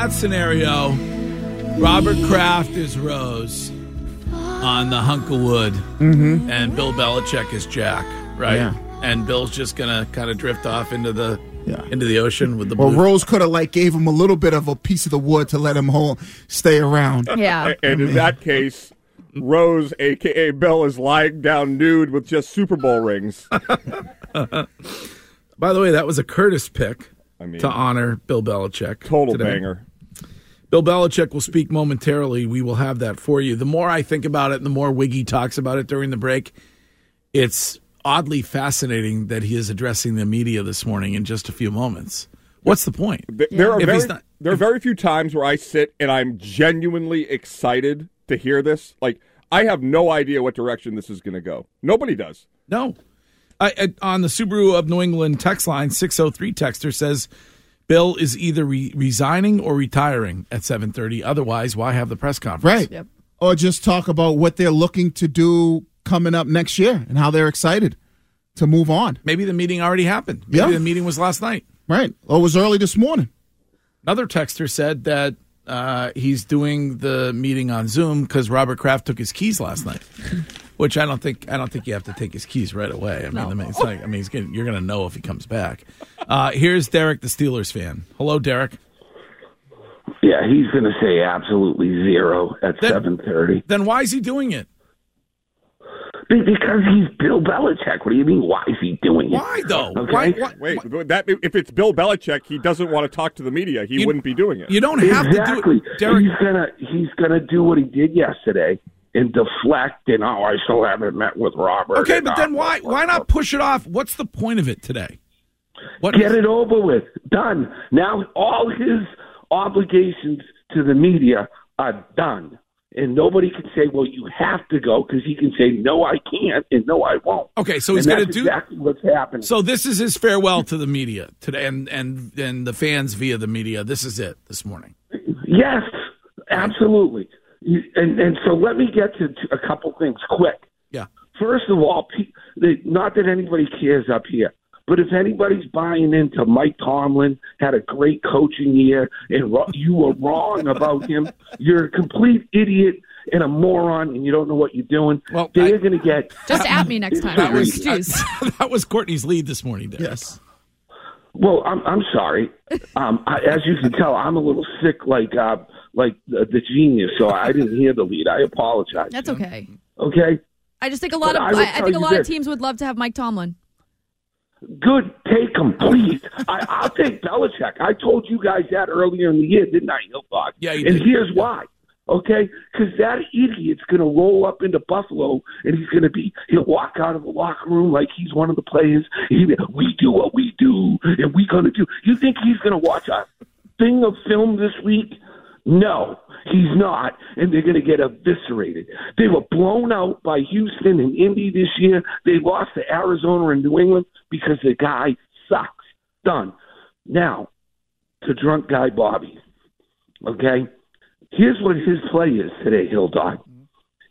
that scenario, Robert Kraft is Rose on the hunk of wood, mm-hmm. and Bill Belichick is Jack, right? Yeah. And Bill's just gonna kind of drift off into the Yeah. into the ocean with the Well, blue. Rose could have like gave him a little bit of a piece of the wood to let him hold, stay around. Yeah. And in that case, Rose, aka Bill, is lying down nude with just Super Bowl rings. By the way, that was a Curtis pick I mean, to honor Bill Belichick. total today. banger. Bill Belichick will speak momentarily. We will have that for you. The more I think about it, and the more Wiggy talks about it during the break. It's oddly fascinating that he is addressing the media this morning in just a few moments. What's the point? Th- There are very, not- there are very few times where I sit and I'm genuinely excited to hear this. Like I have no idea what direction this is going to go. Nobody does. No. I, I, on the Subaru of New England text line, 603 texter says Bill is either re- resigning or retiring at 7:30. Otherwise, why have the press conference? Right. Or just talk about what they're looking to do coming up next year and how they're excited to move on. Maybe the meeting already happened. Maybe Yeah. the meeting was last night. Right. Or it was early this morning. Another texter said that uh, he's doing the meeting on Zoom because Robert Kraft took his keys last night. Which I don't think I don't think you have to take his keys right away. I mean, I mean, it's like I mean, he's gonna, you're going to know if he comes back. Uh, here's Derek, the Steelers fan. Hello, Derek. Yeah, he's going to say absolutely zero at seven thirty Then why is he doing it? because he's Bill Belichick. What do you mean? Why is he doing it? Why though? Okay. Why, why, Wait, that if it's Bill Belichick, he doesn't want to talk to the media. He You- wouldn't be doing it. You don't have exactly. to do it, Derek. He's gonna he's gonna do what he did yesterday and deflect. And oh, I still haven't met with Robert. Okay, but then why why not push it off? What's the point of it today? What Get it over with. Done. Now all his obligations to the media are done. And nobody can say, well, you have to go because he can say, no, I can't, and no, I won't. Okay, so he's going to do. exactly what's happening. So this is his farewell to the media today, and and and the fans via the media. This is it this morning. Yes, absolutely. You- And and so let me get to, to a couple things quick. Yeah. First of all, not that anybody cares up here, but if anybody's buying into Mike Tomlin had a great coaching year and you were wrong about him, you're a complete idiot and a moron, and you don't know what you're doing. Well, they're going to get Just at me next time. That was Excuse. that was Courtney's lead this morning. Derek. Yes. Well, I'm I'm sorry. Um, I, as you can tell, I'm a little sick, like uh, like the, the genius. So I didn't hear the lead. I apologize. That's okay. Okay. I just think a lot But of I I, I think a you lot of teams would love to have Mike Tomlin. Good, take him, please. I, I'll take Belichick. I told you guys that earlier in the year, didn't I, Hildog? Yeah, you And did. here's why. Okay, because that idiot's going to roll up into Buffalo, and he's going to be. He'll walk out of the locker room like he's one of the players. He, we do what we do, and we going to do. You think he's going to watch a thing of film this week? No, he's not, and they're going to get eviscerated. They were blown out by Houston and Indy this year. They lost to Arizona and New England because the guy sucks. Done. Now, to drunk guy Bobby. Okay, here's what his play is today, Hill.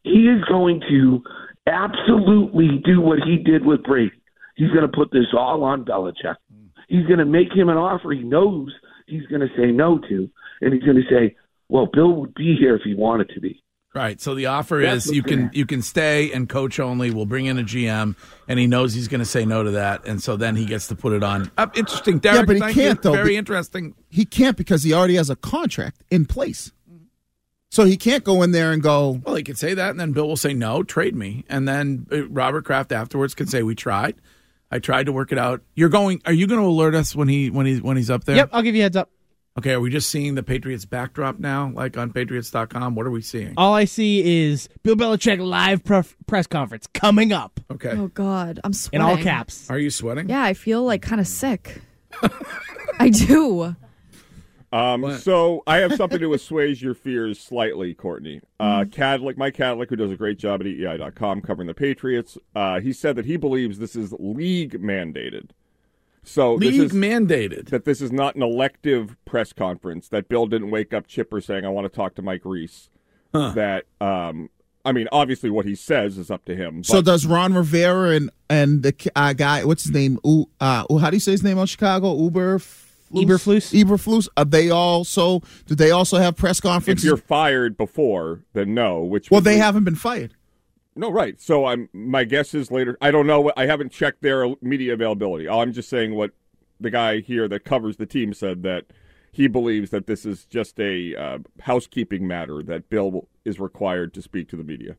He is going to absolutely do what he did with Brady. He's going to put this all on Belichick. he's going to make him an offer he knows he's going to say no to, and he's going to say, "Well, Bill would be here if he wanted to be." Right. So the offer That's is you what's can gonna- you can stay and coach only. We'll bring in a GM, and he knows he's going to say no to that, and so then he gets to put it on. Uh, interesting, Derek. yeah, but he thank can't you. though. Very interesting. He can't because he already has a contract in place. So he can't go in there and go. Well, he could say that, and then Bill will say no, trade me, and then uh, Robert Kraft afterwards can say we tried. I tried to work it out. You're going. Are you going to alert us when he when he's when he's up there? Yep, I'll give you a heads up. Okay. Are we just seeing the Patriots backdrop now, like on Patriots.com? What are we seeing? All I see is Bill Belichick live pref- press conference coming up Okay. Oh God, I'm in sweating. all caps. Are you sweating? Yeah, I feel like kind of sick. I do. Um, so I have something to assuage your fears slightly, Courtney. Uh, Mm-hmm. Kadlick, Mike Kadlick, who does a great job at EEI.com covering the Patriots, uh, he said that he believes this is league mandated. So League this is mandated. that this is not an elective press conference. That Bill didn't wake up Chipper saying, "I want to talk to Mike Reiss." That um, I mean, obviously, what he says is up to him. So does Ron Rivera and and the uh, guy, what's his name? U, uh, how do you say his name on Chicago? Uber. Eberflus? Eberflus. Are they also? Do they also have press conferences? if you're fired before, then no. Which well, they be- haven't been fired. No, right. So I'm my guess is later. I don't know. I haven't checked their media availability. I'm just saying what the guy here that covers the team said that he believes that this is just a uh, housekeeping matter that Bill is required to speak to the media.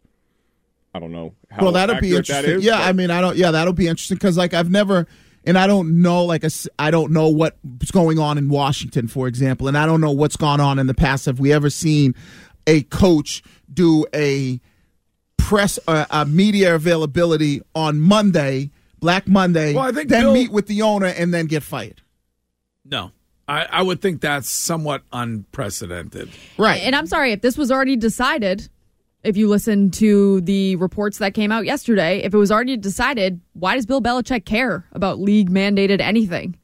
I don't know how well, that'll be interesting. is, yeah, but- I mean, I don't. Yeah, that'll be interesting because like I've never, and I don't know. Like I don't know what's going on in Washington, for example, and I don't know what's gone on in the past. Have we ever seen a coach do a press uh, a media availability on Monday, Black Monday, Well, I think then Bill- meet with the owner and then get fired? No, I, I would think that's somewhat unprecedented. Right. And I'm sorry if this was already decided. If you listen to the reports that came out yesterday, if it was already decided, why does Bill Belichick care about league mandated anything?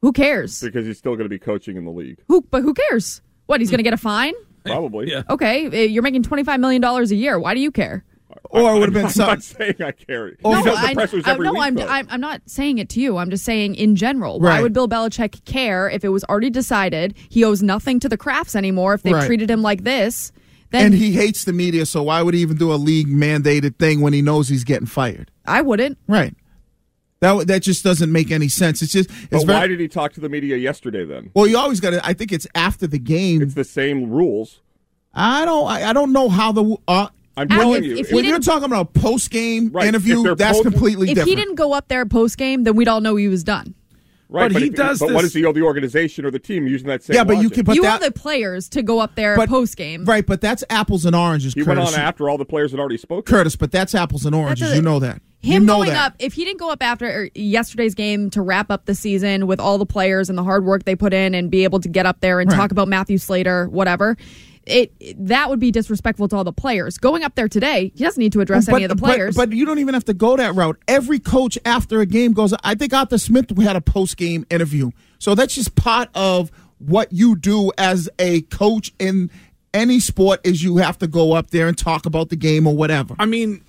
Who cares? because he's still going to be coaching in the league. Who? But who cares? What? He's going to get a fine? Probably. Yeah. Okay, eh, you're making twenty five million dollars a year. Why do you care? or it would have been I'm some. not saying I care. Oh, he no, I, pressers I- every no, week. I'm. I'm I'm not saying it to you. I'm just saying in general. Why would Bill Belichick care if it was already decided he owes nothing to the Krafts anymore if they've Right. treated him like this? Then and he hates the media, so why would he even do a league mandated thing when he knows he's getting fired? I wouldn't. Right. That that just doesn't make any sense. It's just it's but very, why did he talk to the media yesterday then? well. You always got to. I think it's after the game. It's the same rules. I don't. I, I don't know how the. Uh, I'm And telling if- you. if when you're talking about a post game Right, if interview, that's both- completely If different. he didn't go up there post game, then we'd all know he was done. right, But he if- does But what this- does he owe the organization or the team using that same? yeah, but you can. But you that, are the players to go up there but- post game. right, but that's apples and oranges. He Curtis. went on after all the players had already spoken. Curtis, but that's apples and oranges. That's you know that. Him you know going that. up, if he didn't go up after er, yesterday's game to wrap up the season with all the players and the hard work they put in and be able to get up there and Right. talk about Matthew Slater, whatever, it that would be disrespectful to all the players. Going up there today, he doesn't need to address any of the but- players. But, you don't even have to go that route. Every coach after a game goes. I think Arthur Smith had a post game interview. So that's just part of what you do as a coach in any sport. Is you have to go up there and talk about the game or whatever. I mean,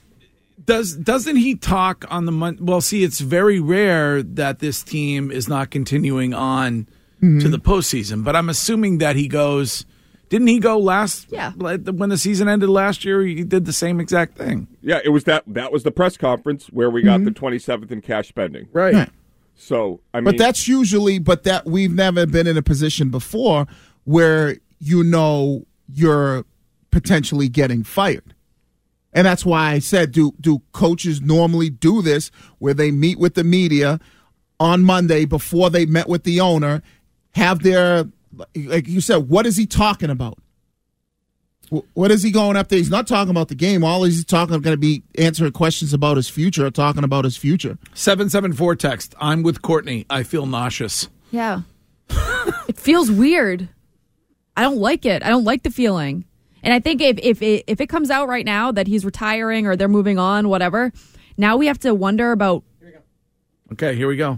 does doesn't he talk on the month? Well, see, it's very rare that this team is not continuing on to mm-hmm. the postseason. But I'm assuming that he goes. Didn't he go last? Yeah. When the season ended last year, he did the same exact thing. Yeah, it was that. That was the press conference where we got the mm-hmm. 27th in cash spending. Right. Right. So I mean, But that's usually, but that we've never been in a position before where you know you're potentially getting fired. And that's why I said, do do coaches normally do this where they meet with the media on Monday before they met with the owner, have their like you said, what is he talking about? What is he going up there? He's not talking about the game. All he's talking about is going to be answering questions about his future or talking about his future. Seven seven four text. I'm with Courtney. I feel nauseous. yeah, it feels weird. I don't like it. I don't like the feeling. And I think if if it, if it comes out right now that he's retiring or they're moving on, whatever, now we have to wonder about Okay, here we go.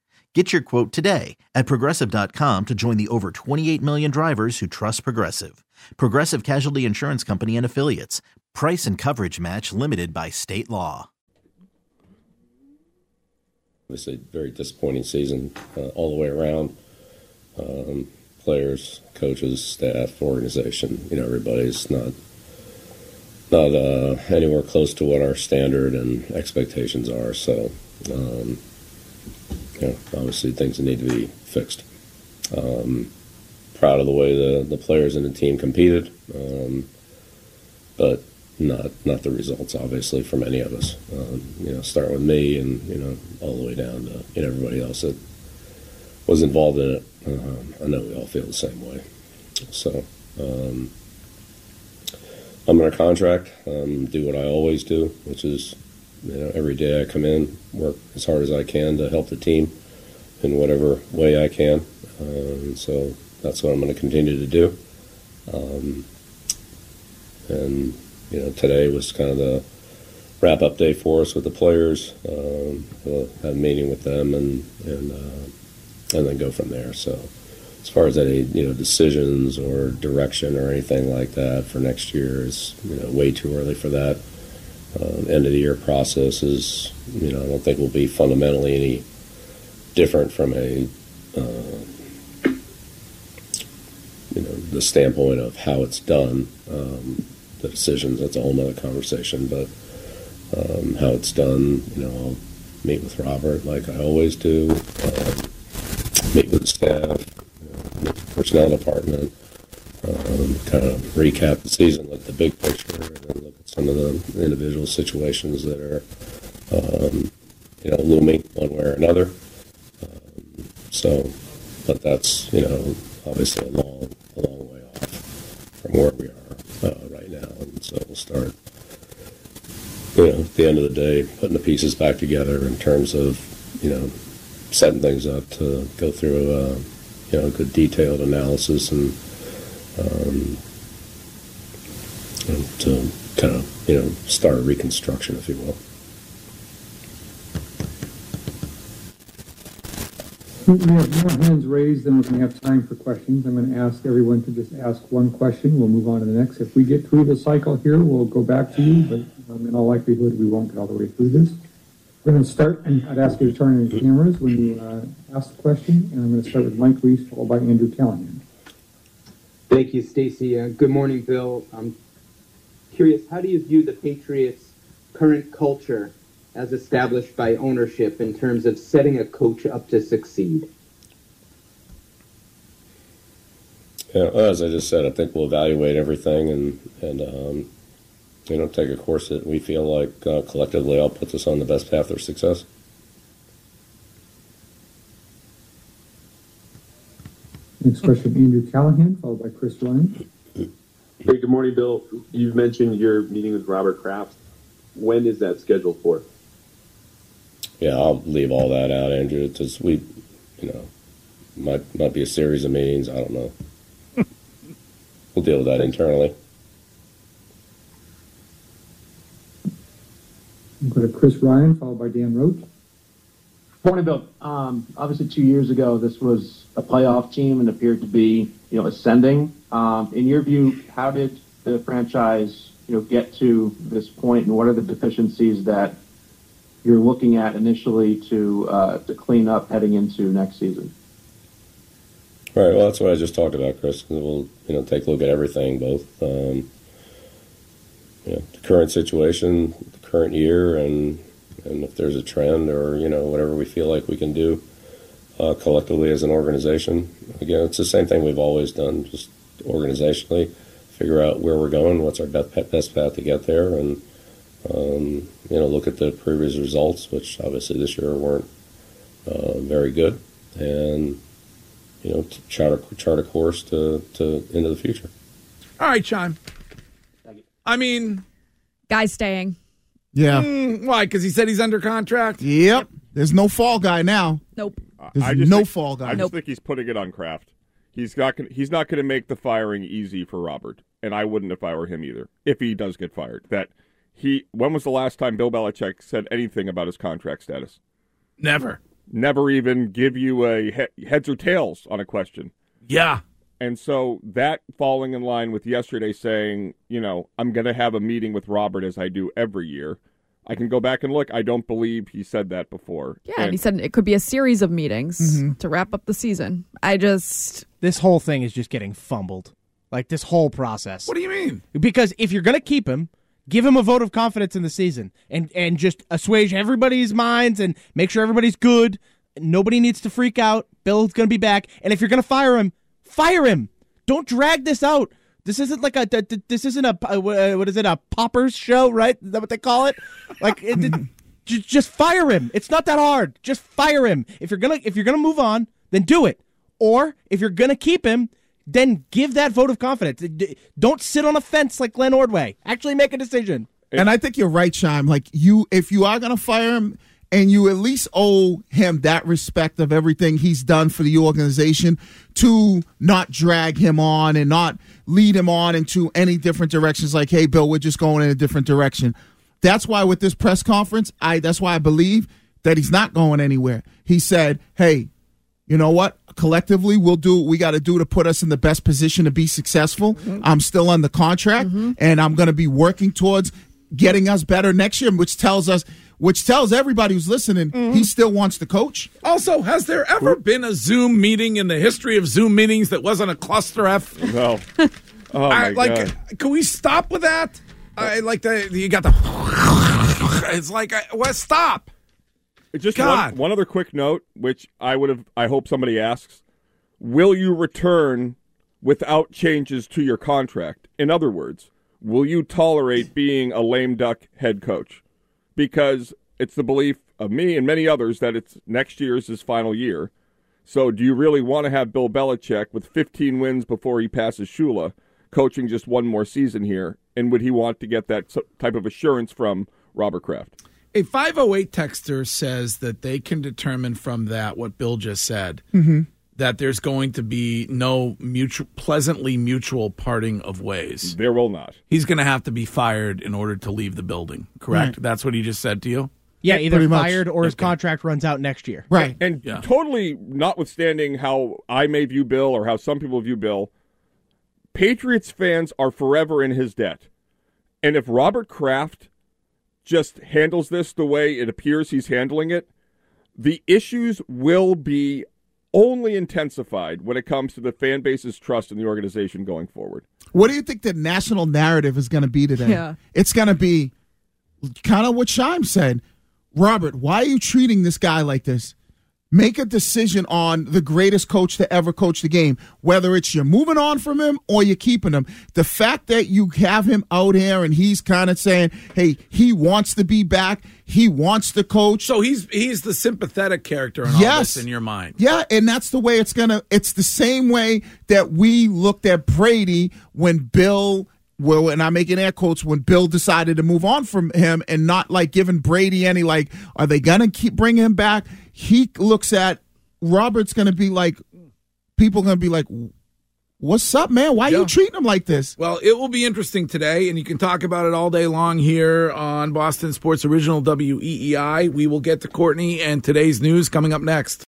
Get your quote today at progressive.com to join the over 28 million drivers who trust Progressive. Progressive Casualty Insurance Company and Affiliates. Price and coverage match limited by state law. It's a very disappointing season uh, all the way around. Um, players, coaches, staff, organization, you know, everybody's not not uh, anywhere close to what our standard and expectations are. So, um, know, obviously things that need to be fixed. Um, proud of the way the, the players and the team competed, um, but not not the results obviously from any of us. Um, you know, start with me and you know all the way down to you know everybody else that was involved in it. Um, I know we all feel the same way. So um, I'm under contract, um, do what I always do, which is you know every day I come in, work as hard as I can to help the team in whatever way I can. Um, so that's what I'm going to continue to do. Um, and you know, today was kind of the wrap up day for us with the players. Um, we'll have a meeting with them and and uh, and then go from there. So as far as any you know decisions or direction or anything like that for next year is you know way too early for that. Um, end of the year process is you know I don't think will be fundamentally any different from a uh, you know the standpoint of how it's done. Um, the decisions that's a whole nother conversation, but um, how it's done, you know, I'll meet with Robert like I always do, uh, meet with the staff, you know, personnel department, um, kind of recap the season, look at the big picture, and then look some of the individual situations that are, um, you know, looming one way or another. Um, so, but that's you know obviously a long, a long way off from where we are uh, right now, and so we'll start. You know, at the end of the day, putting the pieces back together in terms of, you know, setting things up to go through, a, you know, good detailed analysis and um, and to kind of, you know, start a reconstruction, if you will. We have more hands raised than we're going to have time for questions. I'm going to ask everyone to just ask one question. We'll move on to the next. If we get through the cycle here, we'll go back to you, but um, in all likelihood, we won't get all the way through this. We're going to start, and I'd ask you to turn on your cameras when you uh, ask the question, and I'm going to start with Mike Reiss, followed by Andrew Callahan. Thank you, Stacy. Uh, good morning, Bill. I'm curious, how do you view the Patriots' current culture as established by ownership in terms of setting a coach up to succeed? Yeah, well, as I just said, I think we'll evaluate everything and and um, you know take a course that we feel like uh, collectively all puts us on the best path of success. Next question, Andrew Callahan, followed by Chris Ryan. Hey, good morning, Bill. You've mentioned your meeting with Robert Kraft. When is that scheduled for? Yeah, I'll leave all that out, Andrew. It's just we, you know, Might might be a series of meetings. I don't know. we'll deal with that internally. We'll go to Chris Ryan, followed by Dan Roche. Morning, Bill. Um, obviously, two years ago, this was a playoff team and appeared to be, you know, ascending. Um, in your view, how did the franchise, you know, get to this point, and what are the deficiencies that you're looking at initially to uh, to clean up heading into next season? All right. Well, that's what I just talked about, Chris. We'll you know take a look at everything, both um, you know the current situation, the current year, and and if there's a trend or you know whatever we feel like we can do uh, collectively as an organization. Again, it's the same thing we've always done, just organizationally, figure out where we're going, what's our best best path to get there, and um, you know look at the previous results, which obviously this year weren't uh, very good, and you know chart a, chart a course to, to into the future. All right, Chime. I mean, Guy's staying. Yeah. mm, why? Because he said he's under contract. Yep. There's no fall guy now. Nope. There's I just no think, fall guy. I just Nope. think he's putting it on Kraft. He's not gonna, he's not going to make the firing easy for Robert, and I wouldn't if I were him either. If he does get fired, that he when was the last time Bill Belichick said anything about his contract status? Never. Never even give you a he- heads or tails on a question. Yeah. And so that falling in line with yesterday saying, you know, I'm going to have a meeting with Robert as I do every year. I can go back and look. I don't believe he said that before. Yeah, and he said it could be a series of meetings mm-hmm. to wrap up the season. I just This whole thing is just getting fumbled. Like this whole process. What do you mean? Because if you're going to keep him, give him a vote of confidence in the season and and just assuage everybody's minds and make sure everybody's good. Nobody needs to freak out. Bill's going to be back. And if you're going to fire him, fire him. Don't drag this out. This isn't like a th- th- this isn't a uh, what is it a poppers show, right? Is that what they call it? Like it, it- ju- just fire him. It's not that hard. Just fire him. If you're going to if you're to move on, then do it. Or if you're going to keep him, then give that vote of confidence. Don't sit on a fence like Glenn Ordway. Actually make a decision. And I think you're right, Chime. Like you, if you are going to fire him, and you at least owe him that respect of everything he's done for the organization, to not drag him on and not lead him on into any different directions. Like, hey, Bill, we're just going in a different direction. That's why with this press conference, I that's why I believe that he's not going anywhere. He said, hey. You know what? Collectively, we'll do what we got to do to put us in the best position to be successful. Mm-hmm. I'm still on the contract, mm-hmm. and I'm going to be working towards getting us better next year, which tells us, which tells everybody who's listening, he mm-hmm. still wants to coach. Also, has there ever been a Zoom meeting in the history of Zoom meetings that wasn't a cluster F? No. Oh I, my like, God. can we stop with that? I like the you got the. It's like, I, well, stop. Just God. One, one other quick note, which I would have. I hope somebody asks: Will you return without changes to your contract? In other words, will you tolerate being a lame duck head coach? Because it's the belief of me and many others that it's next year's his final year. So, do you really want to have Bill Belichick with 15 wins before he passes Shula, coaching just one more season here? And would he want to get that type of assurance from Robert Kraft? A 508 texter says that they can determine from that what Bill just said Mm-hmm. That there's going to be no mutual, pleasantly mutual parting of ways. There will not. He's going to have to be fired in order to leave the building. Correct? Right. That's what he just said to you. Yeah, either Pretty much. fired or his contract runs out next year. Right. And totally notwithstanding how I may view Bill or how some people view Bill, Patriots fans are forever in his debt. And if Robert Kraft just handles this the way it appears he's handling it, the issues will be only intensified when it comes to the fan base's trust in the organization going forward. What do you think the national narrative is going to be today? Yeah. It's going to be kind of what Shime said. Robert, why are you treating this guy like this? Make a decision on the greatest coach to ever coach the game, whether it's you're moving on from him or you're keeping him. The fact that you have him out here and he's kind of saying, hey, he wants to be back, he wants to coach. So he's he's the sympathetic character in all Yes. this in your mind. Yeah, and that's the way it's gonna. It's the same way that we looked at Brady when Bill. Well, and I'm making air quotes when Bill decided to move on from him and not like giving Brady any like, are they gonna keep bring him back? He looks at Robert's gonna be like, people are going to be like, "What's up, man? Why are you treating him like this?" Well, it will be interesting today, and you can talk about it all day long here on Boston Sports Original WEEI. We will get to Courtney and today's news coming up next.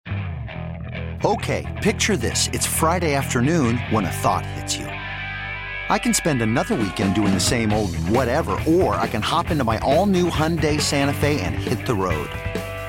Okay, picture this. It's Friday afternoon when a thought hits you. I can spend another weekend doing the same old whatever, or I can hop into my all new Hyundai Santa Fe and hit the road.